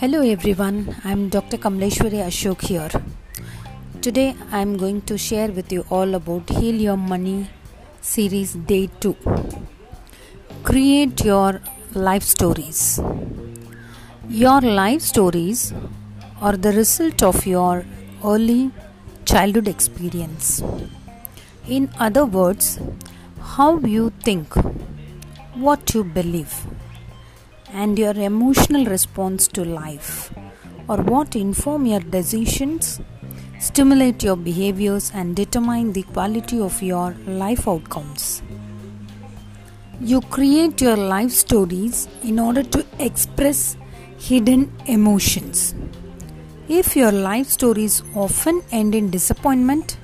Hello everyone, I'm Dr. Kamleshwari Ashok here. Today I'm going to share with you all about Heal Your Money series day 2. Create your life stories. Your life stories are the result of your early childhood experience. In other words, how you think, what you believe and your emotional response to life or what inform your decisions stimulate your behaviors and determine the quality of your life outcomes. You create your life stories in order to express hidden emotions. If your life stories often end in disappointment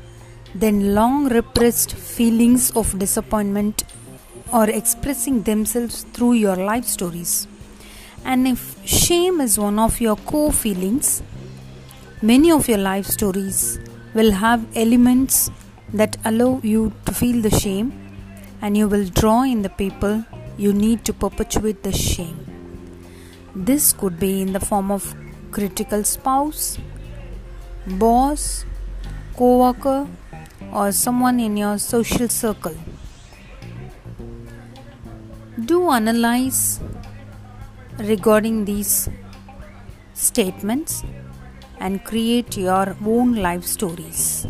then long repressed feelings of disappointment are expressing themselves through your life stories and if shame is one of your core feelings, many of your life stories will have elements that allow you to feel the shame, and you will draw in the people you need to perpetuate the shame. This could be in the form of critical spouse, boss, co worker, or someone in your social circle. Do analyze regarding these statements and create your own life stories.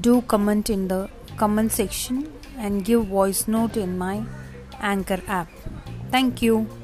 Do comment in the comment section and give voice note in my Anchor app. Thank you.